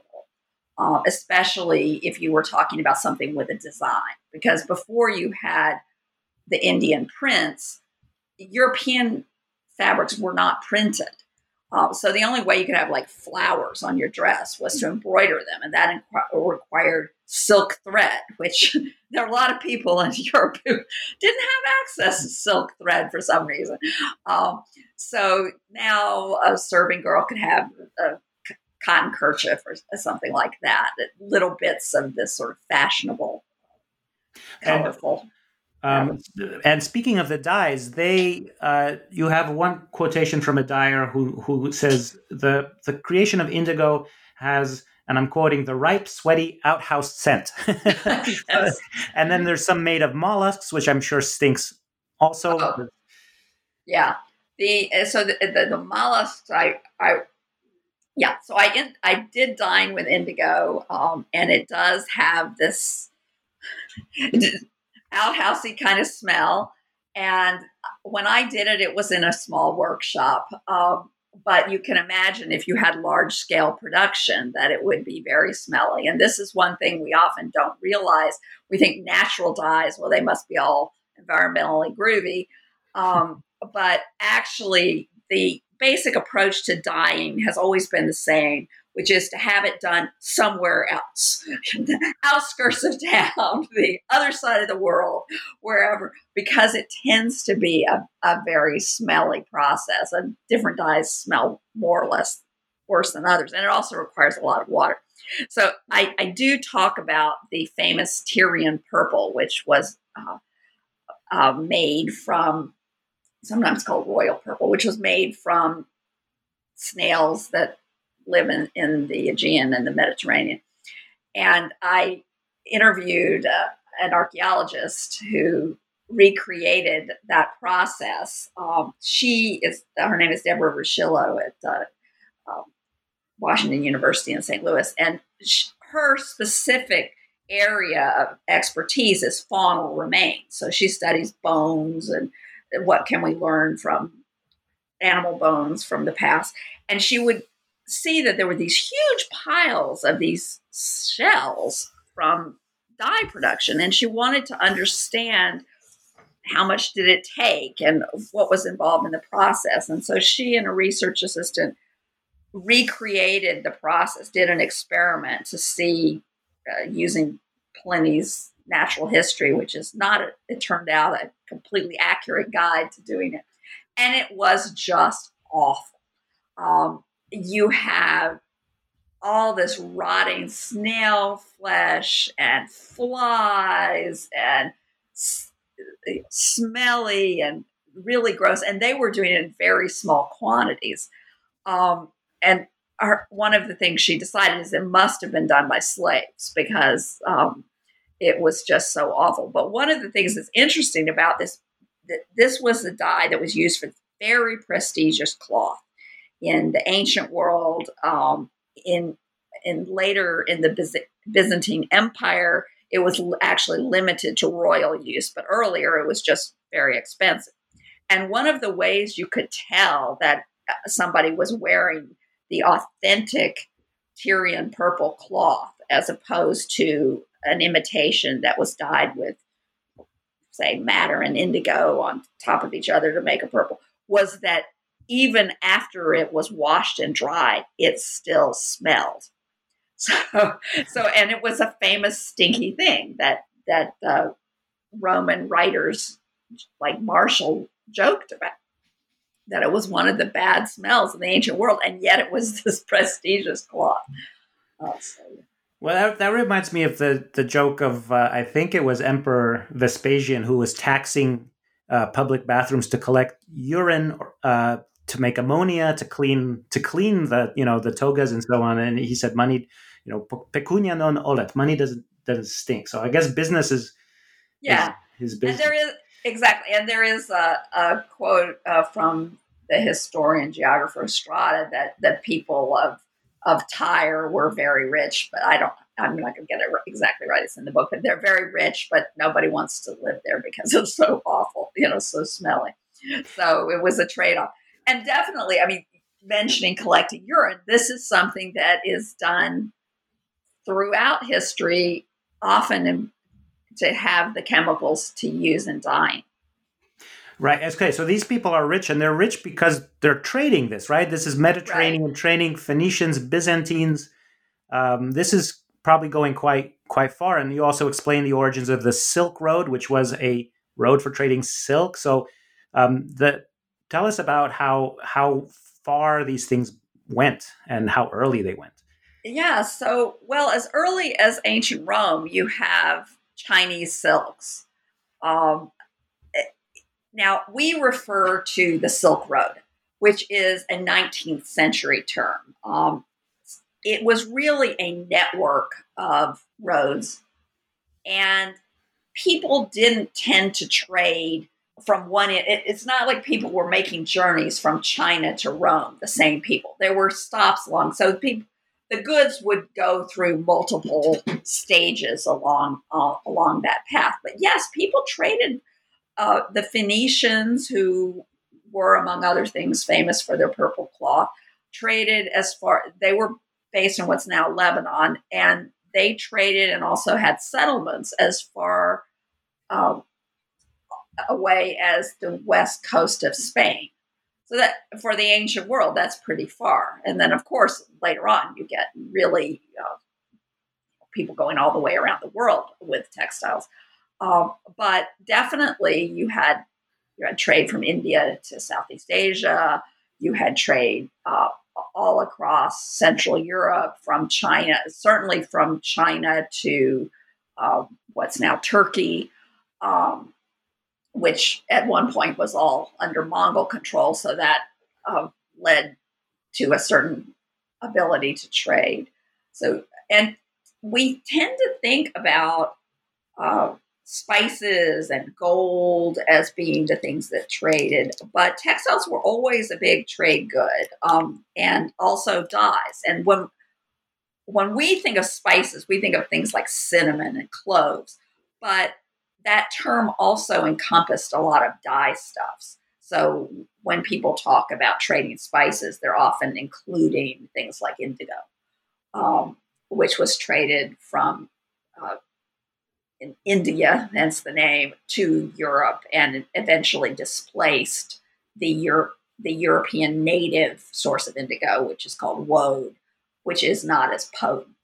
uh, especially if you were talking about something with a design. Because before you had the Indian prints, European fabrics were not printed. Um, so the only way you could have like flowers on your dress was to embroider them, and that inqu- required silk thread, which there are a lot of people in Europe who didn't have access to silk thread for some reason. Um, so now a serving girl could have a cotton kerchief or something like that, little bits of this sort of fashionable, colorful. And- um, and speaking of the dyes, they uh, you have one quotation from a dyer who who says the the creation of indigo has, and I'm quoting, the ripe, sweaty outhouse scent. yes. and then there's some made of mollusks, which I'm sure stinks also. Oh. Yeah, the uh, so the, the, the mollusks I I yeah so I in, I did dine with indigo, um, and it does have this outhousey kind of smell. And when I did it, it was in a small workshop. Um, but you can imagine if you had large scale production that it would be very smelly. And this is one thing we often don't realize. We think natural dyes, well, they must be all environmentally groovy. Um, but actually, the basic approach to dyeing has always been the same, which is to have it done somewhere else, the outskirts of town, the other side of the world, wherever, because it tends to be a, a very smelly process. And different dyes smell more or less worse than others. And it also requires a lot of water. So I, I do talk about the famous Tyrian purple, which was uh, uh, made from sometimes called royal purple, which was made from snails that live in, in the Aegean and the Mediterranean. And I interviewed uh, an archaeologist who recreated that process. Um, she is, her name is Deborah Ruscillo at uh, um, Washington University in St. Louis. And her specific area of expertise is faunal remains. So she studies bones and what can we learn from animal bones from the past. And she would see that there were these huge piles of these shells from dye production. And she wanted to understand how much did it take and what was involved in the process. And so she and a research assistant recreated the process, did an experiment to see uh, using Pliny's natural history, which is not, a, it turned out, a completely accurate guide to doing it. And it was just awful. Um, you have all this rotting snail flesh and flies and s- smelly and really gross. And they were doing it in very small quantities. Um, and our, one of the things she decided is it must have been done by slaves because um, it was just so awful. But one of the things that's interesting about this, that this was the dye that was used for very prestigious cloth in the ancient world. Um, in in later in the Byz- Byzantine Empire, it was actually limited to royal use, but earlier it was just very expensive. And one of the ways you could tell that uh, somebody was wearing the authentic Tyrian purple cloth as opposed to an imitation that was dyed with, say, madder and indigo on top of each other to make a purple, was that even after it was washed and dried, it still smelled. So, so, and it was a famous stinky thing that that uh, Roman writers like Martial joked about that it was one of the bad smells in the ancient world, and yet it was this prestigious cloth. So, Well, that, that reminds me of the, the joke of, uh, I think it was Emperor Vespasian who was taxing uh, public bathrooms to collect urine uh, to make ammonia to clean to clean the you know the togas and so on. And he said money you know pecunia non olet money doesn't doesn't stink. So i guess business is yeah. his and business. there is exactly. And there is a, a quote uh, from the historian geographer Strabo that the people of of tyre were very rich but i don't i'm not going to get it exactly right. It's in the book but they're very rich but nobody wants to live there because it's so awful you know so smelly. So it was a trade-off and definitely i mean mentioning collecting urine this is something that is done throughout history often in, to have the chemicals to use in dyeing right okay so these people are rich and they're rich because they're trading this right? This is mediterranean right. trading phoenicians byzantines. Um, this is probably going quite quite far. And you also explain the origins of the silk road which was a road for trading silk. So um, the tell us about how how far these things went and how early they went. Yeah so well as early as ancient rome you have chinese silks. Um, now we refer to the silk road which is a 19th century term. Um, it was really a network of roads and people didn't tend to trade from one it, it's not like people were making journeys from china to rome the same people. There were stops along so people the goods would go through multiple stages along uh, along that path. But yes people traded uh, the phoenicians who were among other things famous for their purple cloth traded as far they were based in what's now lebanon and they traded and also had settlements as far um, away as the west coast of Spain. So that for the ancient world, that's pretty far. And then, of course, later on, you get really uh, people going all the way around the world with textiles. Um, but definitely, you had you had trade from India to Southeast Asia. You had trade uh, all across Central Europe, from China, certainly from China to uh, what's now Turkey. Um, which at one point was all under Mongol control. So that uh, led to a certain ability to trade. So, and we tend to think about uh, spices and gold as being the things that traded, but textiles were always a big trade good, um, and also dyes. And when when we think of spices, we think of things like cinnamon and cloves, but that term also encompassed a lot of dye stuffs. So when people talk about trading spices, they're often including things like indigo, um, which was traded from uh, in India, hence the name, to Europe, and eventually displaced the Europe the European native source of indigo, which is called woad, which is not as potent.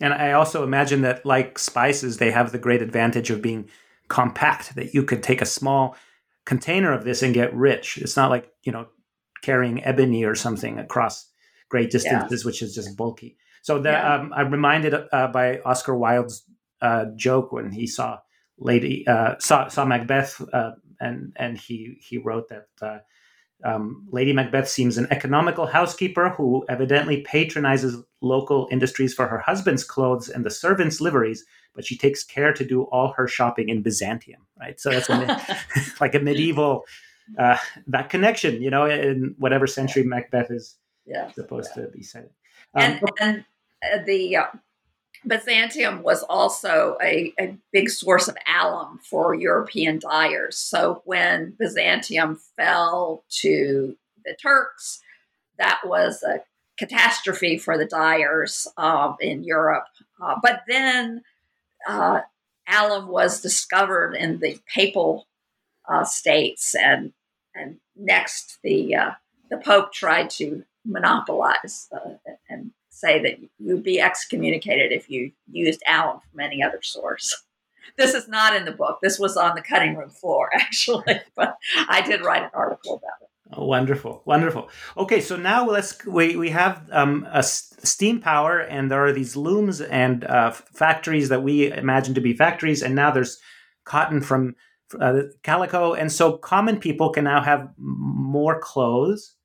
And I also imagine that, like spices, they have the great advantage of being compact that you could take a small container of this and get rich. It's not like, you know, carrying ebony or something across great distances, yeah. which is just bulky. So that yeah. um, I'm reminded uh, by Oscar Wilde's uh, joke when he saw Lady uh, saw, saw Macbeth, uh, and and he he wrote that uh, um, Lady Macbeth seems an economical housekeeper who evidently patronizes local industries for her husband's clothes and the servants' liveries, but she takes care to do all her shopping in Byzantium, right? So that's like a medieval uh, that connection, you know, in whatever century Macbeth is yeah, supposed yeah. to be set. Um, and, and uh, the uh, Byzantium was also a, a big source of alum for European dyers. So when Byzantium fell to the Turks, that was a catastrophe for the dyers um, in Europe. Uh, but then uh, alum was discovered in the papal uh, states, and and next the uh, the Pope tried to monopolize uh, and say that you'd be excommunicated if you used alum from any other source. This is not in the book. This was on the cutting room floor, actually, but I did write an article about it. Oh, wonderful, wonderful. Okay, so now let's we we have um, a steam power, and there are these looms and uh, factories that we imagine to be factories, and now there's cotton from uh, calico, and so common people can now have more clothes,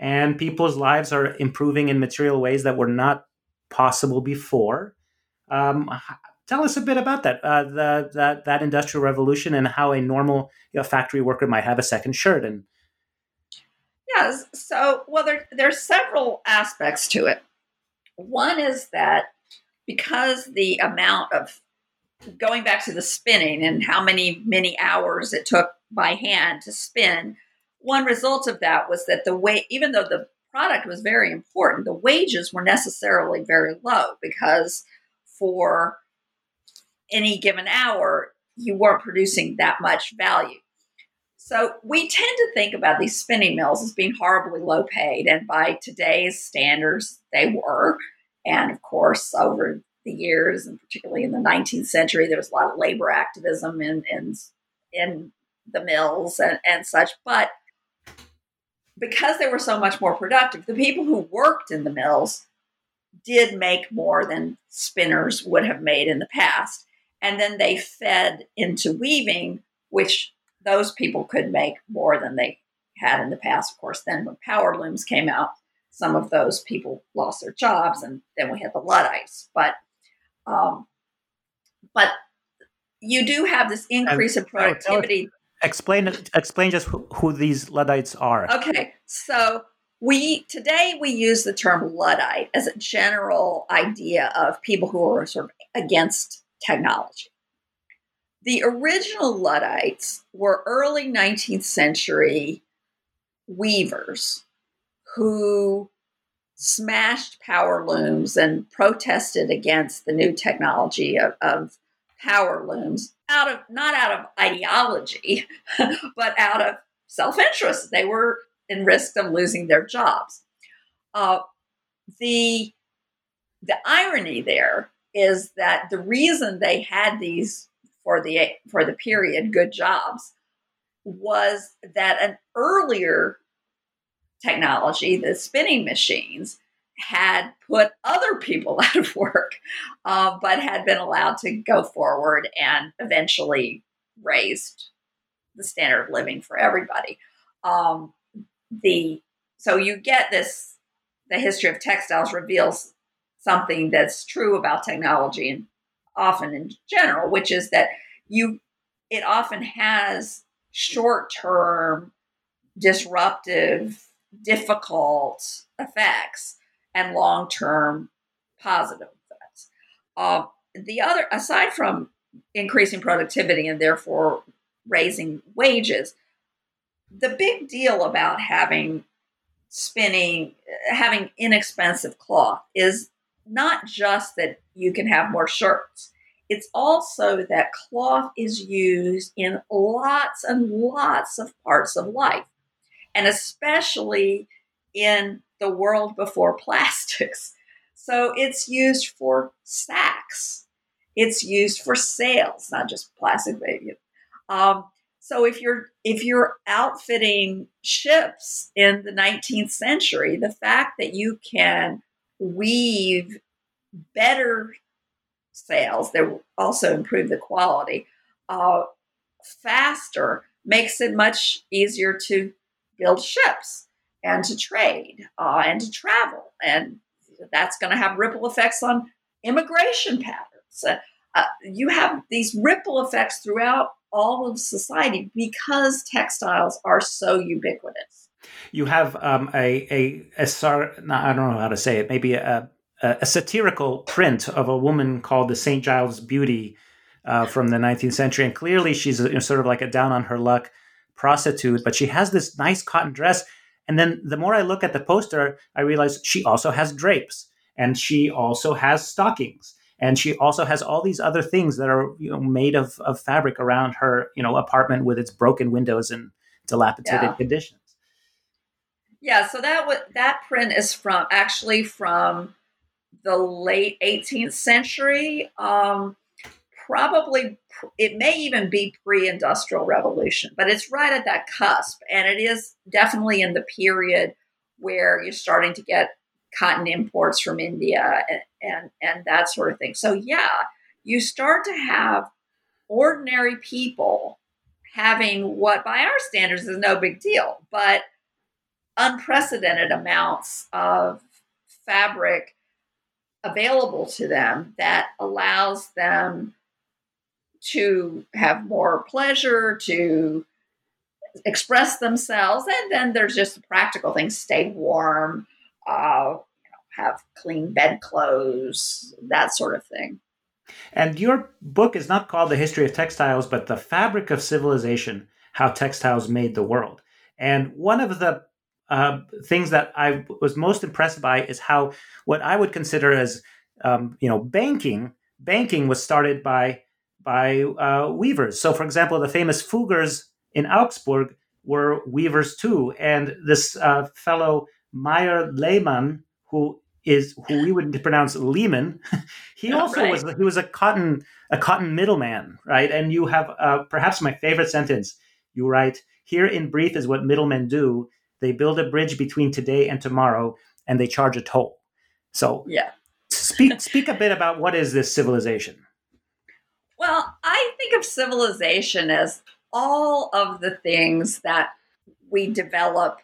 and people's lives are improving in material ways that were not possible before. Um, tell us a bit about that, uh, the, that that industrial revolution, and how a normal you know, factory worker might have a second shirt and Yes. So, well, there, there's several aspects to it. One is that because the amount of going back to the spinning and how many many hours it took by hand to spin, one result of that was that the way, even though the product was very important, the wages were necessarily very low because for any given hour, you weren't producing that much value. So we tend to think about these spinning mills as being horribly low paid, and by today's standards, they were. And of course, over the years, and particularly in the 19th century, there was a lot of labor activism in in, in the mills and, and such. But because they were so much more productive, the people who worked in the mills did make more than spinners would have made in the past. And then they fed into weaving, which those people could make more than they had in the past. Of course, then when power looms came out, some of those people lost their jobs, and then we had the Luddites. But um, but you do have this increase in productivity. Explain explain just who, who these Luddites are. Okay, so we today we use the term Luddite as a general idea of people who are sort of against technology. The original Luddites were early 19th century weavers who smashed power looms and protested against the new technology of, of power looms out of not out of ideology, but out of self-interest. They were in risk of losing their jobs. Uh, the the irony there is that the reason they had these for the for the period good jobs was that an earlier technology, the spinning machines, had put other people out of work, uh, but had been allowed to go forward and eventually raised the standard of living for everybody. Um, the so you get this. The history of textiles reveals something that's true about technology and often in general, which is that you it often has short term disruptive difficult effects and long term positive effects. Uh, the other, aside from increasing productivity and therefore raising wages, the big deal about having spinning, having inexpensive cloth is not just that you can have more shirts. It's also that cloth is used in lots and lots of parts of life, and especially in the world before plastics. So it's used for sacks. It's used for sails, not just plastic. Um, so if you're if you're outfitting ships in the 19th century, the fact that you can weave better sails that also improve the quality uh, faster makes it much easier to build ships and to trade uh, and to travel. And that's going to have ripple effects on immigration patterns. Uh, uh, you have these ripple effects throughout all of society because textiles are so ubiquitous. You have um, a, a, a, I don't know how to say it, maybe a, a, a satirical print of a woman called the St. Giles Beauty uh, from the 19th century. And clearly she's a, you know, sort of like a down on her luck prostitute, but she has this nice cotton dress and then the more I look at the poster, I realize she also has drapes and she also has stockings and she also has all these other things that are you know made of, of fabric around her you know apartment with its broken windows and dilapidated yeah. conditions. Yeah, so that w- that print is from actually from the late 18th century. Um, probably it may even be pre-industrial revolution but it's right at that cusp and it is definitely in the period where you're starting to get cotton imports from india and and, and that sort of thing. So yeah you start to have ordinary people having what by our standards is no big deal but unprecedented amounts of fabric available to them that allows them to have more pleasure, to express themselves, and then there's just the practical things: stay warm, uh, you know, have clean bedclothes, that sort of thing. And your book is not called The History of Textiles, but The Fabric of Civilization How Textiles Made the World. And one of the uh, things that I was most impressed by is how what I would consider as um, you know banking banking was started by by uh, weavers. So, for example, the famous Fuggers in Augsburg were weavers too. And this uh, fellow Meyer Lehmann, who is who we would pronounce Lehman, he yeah, also right. was he was a cotton a cotton middleman, right? And you have uh, perhaps my favorite sentence. You write here in brief is what middlemen do. They build a bridge between today and tomorrow, and they charge a toll. So, yeah, speak speak a bit about what is this civilization. Well, I think of civilization as all of the things that we develop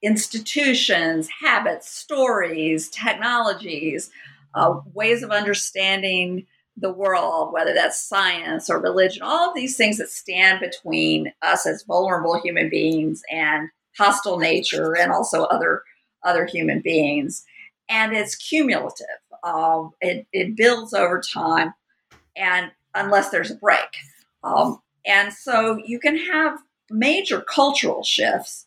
institutions, habits, stories, technologies, uh, ways of understanding the world, whether that's science or religion, all of these things that stand between us as vulnerable human beings and hostile nature and also other other human beings. And it's cumulative. Um, it, it builds over time. And unless there's a break. Um, and so you can have major cultural shifts,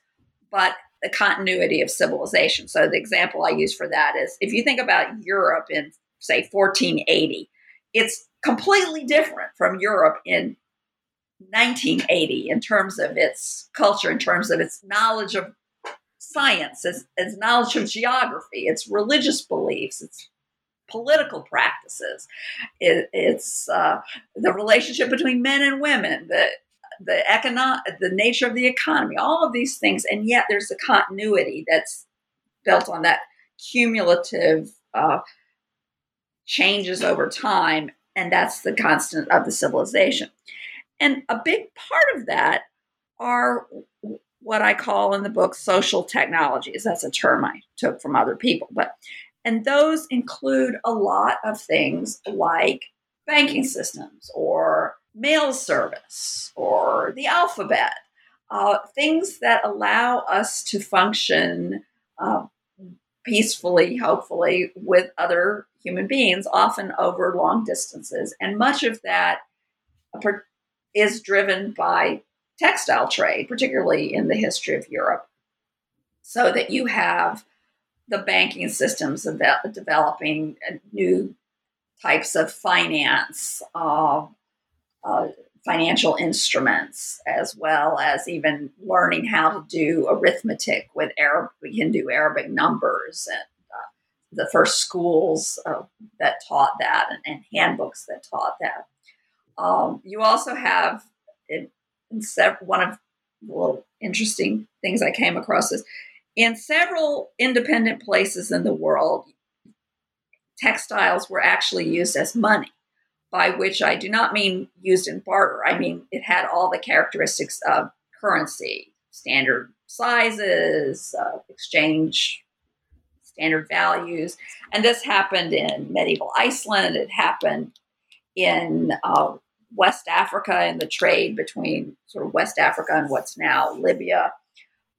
but the continuity of civilization. So the example I use for that is if you think about Europe in say 1480, it's completely different from Europe in 1980 in terms of its culture, in terms of its knowledge of science, its, its knowledge of geography, its religious beliefs, its political practices, it, it's uh, the relationship between men and women, the the economic, the nature of the economy, all of these things, and yet there's a continuity that's built on that cumulative uh, changes over time, and that's the constant of the civilization. And a big part of that are what I call in the book social technologies. That's a term I took from other people, but and those include a lot of things like banking systems or mail service or the alphabet, uh, things that allow us to function uh, peacefully, hopefully, with other human beings, often over long distances. And much of that is driven by textile trade, particularly in the history of Europe, so that you have the banking systems developing new types of finance, uh, uh, financial instruments, as well as even learning how to do arithmetic with Arab. We can do Arabic numbers and uh, the first schools uh, that taught that and, and, handbooks that taught that. Um, you also have in, in sev- one of the interesting things I came across is in several independent places in the world, textiles were actually used as money, by which I do not mean used in barter. I mean it had all the characteristics of currency, standard sizes, uh, exchange standard values. And this happened in medieval Iceland. It happened in uh, West Africa and the trade between sort of West Africa and what's now Libya.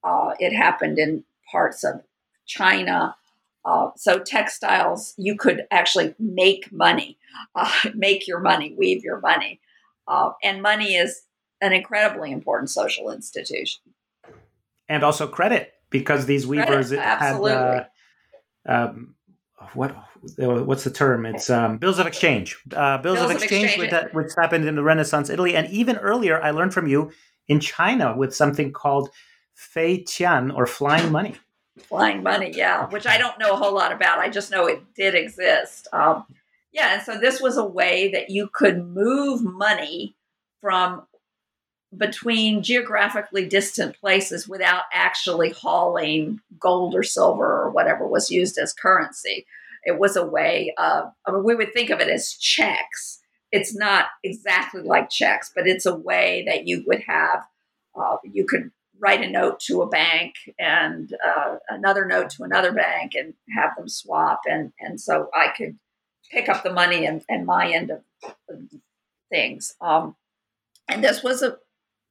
Uh, it happened in parts of China. Uh, so textiles, you could actually make money, uh, make your money, weave your money, uh, and money is an incredibly important social institution. And also credit, because these weavers credit, had uh, um, what what's the term? It's um, bills of exchange. Uh, bills, bills, of exchange, of exchange. Which, which happened in the Renaissance Italy, and even earlier, I learned from you in China with something called Fei Qian or flying money. Flying money, yeah, which I don't know a whole lot about. I just know it did exist. Um, yeah, and so this was a way that you could move money from between geographically distant places without actually hauling gold or silver or whatever was used as currency. It was a way of, I mean, we would think of it as checks. It's not exactly like checks, but it's a way that you would have, uh, you could write a note to a bank and uh, another note to another bank and have them swap. And, and so I could pick up the money and, and my end of things. Um, and this was a,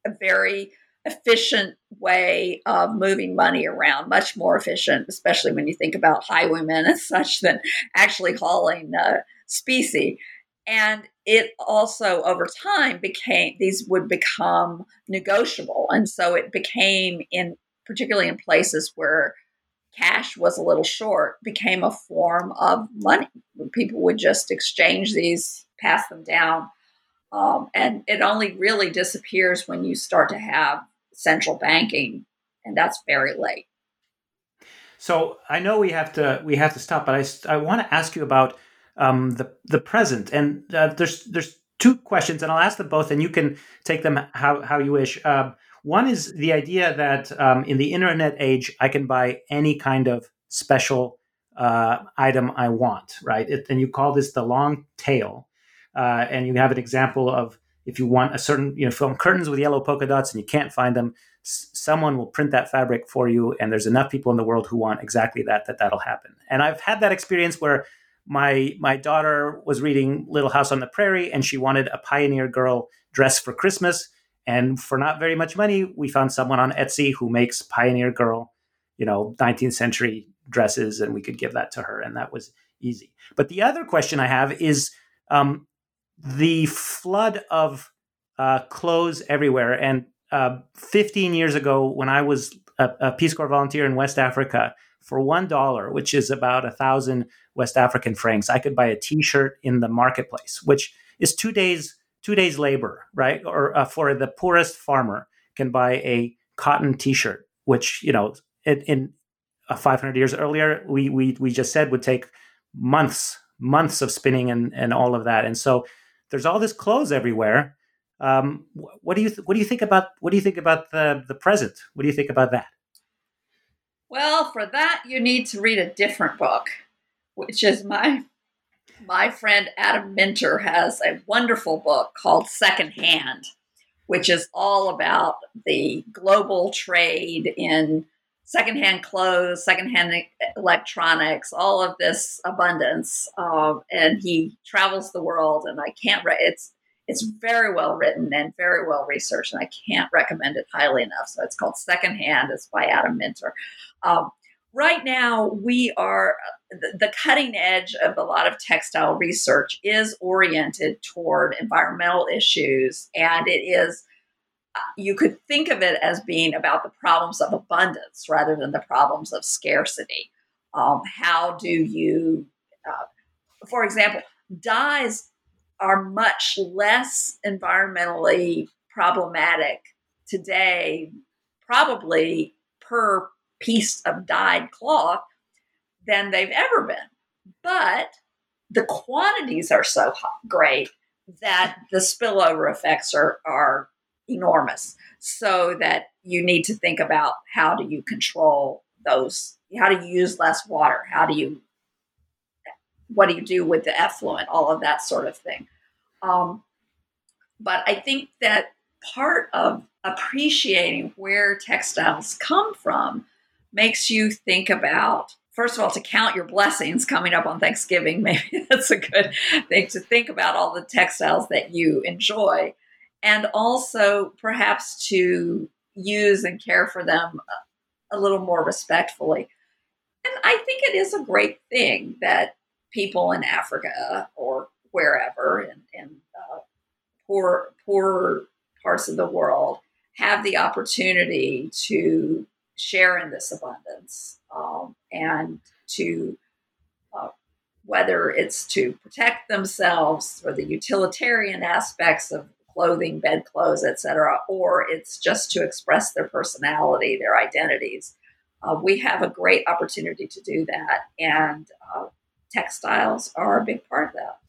a very efficient way of moving money around, much more efficient, especially when you think about highwaymen and such, than actually hauling uh, specie. And it also, over time, became these would become negotiable, and so it became in particularly in places where cash was a little short, became a form of money. People would just exchange these, pass them down um, and it only really disappears when you start to have central banking, and that's very late. So I know we have to we have to stop, but I, I want to ask you about um, the the present. And uh, there's there's two questions, and I'll ask them both, and you can take them how how you wish. Uh, one is the idea that um, in the internet age, I can buy any kind of special uh, item I want, right? It, and you call this the long tail uh, and you have an example of if you want a certain you know film curtains with yellow polka dots and you can't find them someone will print that fabric for you and there's enough people in the world who want exactly that that that'll happen and i've had that experience where my my daughter was reading little house on the prairie and she wanted a pioneer girl dress for christmas and for not very much money we found someone on etsy who makes pioneer girl you know 19th century dresses and we could give that to her and that was easy but the other question i have is um, the flood of uh, clothes everywhere. And uh, 15 years ago, when I was a, a, Peace Corps volunteer in West Africa, for one dollar, which is about a thousand West African francs, I could buy a T-shirt in the marketplace, which is two days two days labor, right? Or uh, for the poorest farmer can buy a cotton T-shirt, which you know in, in uh, 500 years earlier we we we just said would take months months of spinning and and all of that, and so there's all this clothes everywhere. Um, what do you th- what do you think about what do you think about the the present? What do you think about that? Well, for that you need to read a different book, which is my my friend Adam Minter has a wonderful book called Secondhand, which is all about the global trade in secondhand clothes, secondhand electronics, all of this abundance. Um, and he travels the world, and I can't. Re- it's it's very well written and very well researched, and I can't recommend it highly enough. So it's called Secondhand. It's by Adam Minter. Um, right now, we are the cutting edge of a lot of textile research is oriented toward environmental issues, and it is you could think of it as being about the problems of abundance rather than the problems of scarcity. Um, how do you, uh, for example, dyes are much less environmentally problematic today, probably per piece of dyed cloth, than they've ever been. But the quantities are so great that the spillover effects are, are enormous. So that you need to think about how do you control those, how do you use less water, how do you, what do you do with the effluent, all of that sort of thing. Um, but I think that part of appreciating where textiles come from makes you think about first of all to count your blessings coming up on thanksgiving maybe that's a good thing to think about all the textiles that you enjoy and also perhaps to use and care for them a, little more respectfully. And I think it is a great thing that people in Africa or wherever in, in uh, poor poor parts of the world have the opportunity to share in this abundance um, and to uh, whether it's to protect themselves or the utilitarian aspects of clothing, bedclothes, etc., or it's just to express their personality, their identities. Uh, we have a great opportunity to do that, and uh, textiles are a big part of that.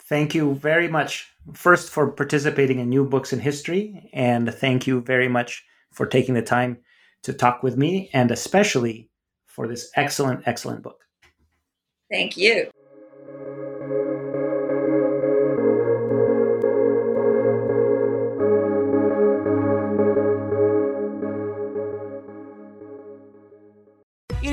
Thank you very much, first, for participating in New Books in History, and thank you very much for taking the time to talk with me, and especially for this excellent, excellent book. Thank you.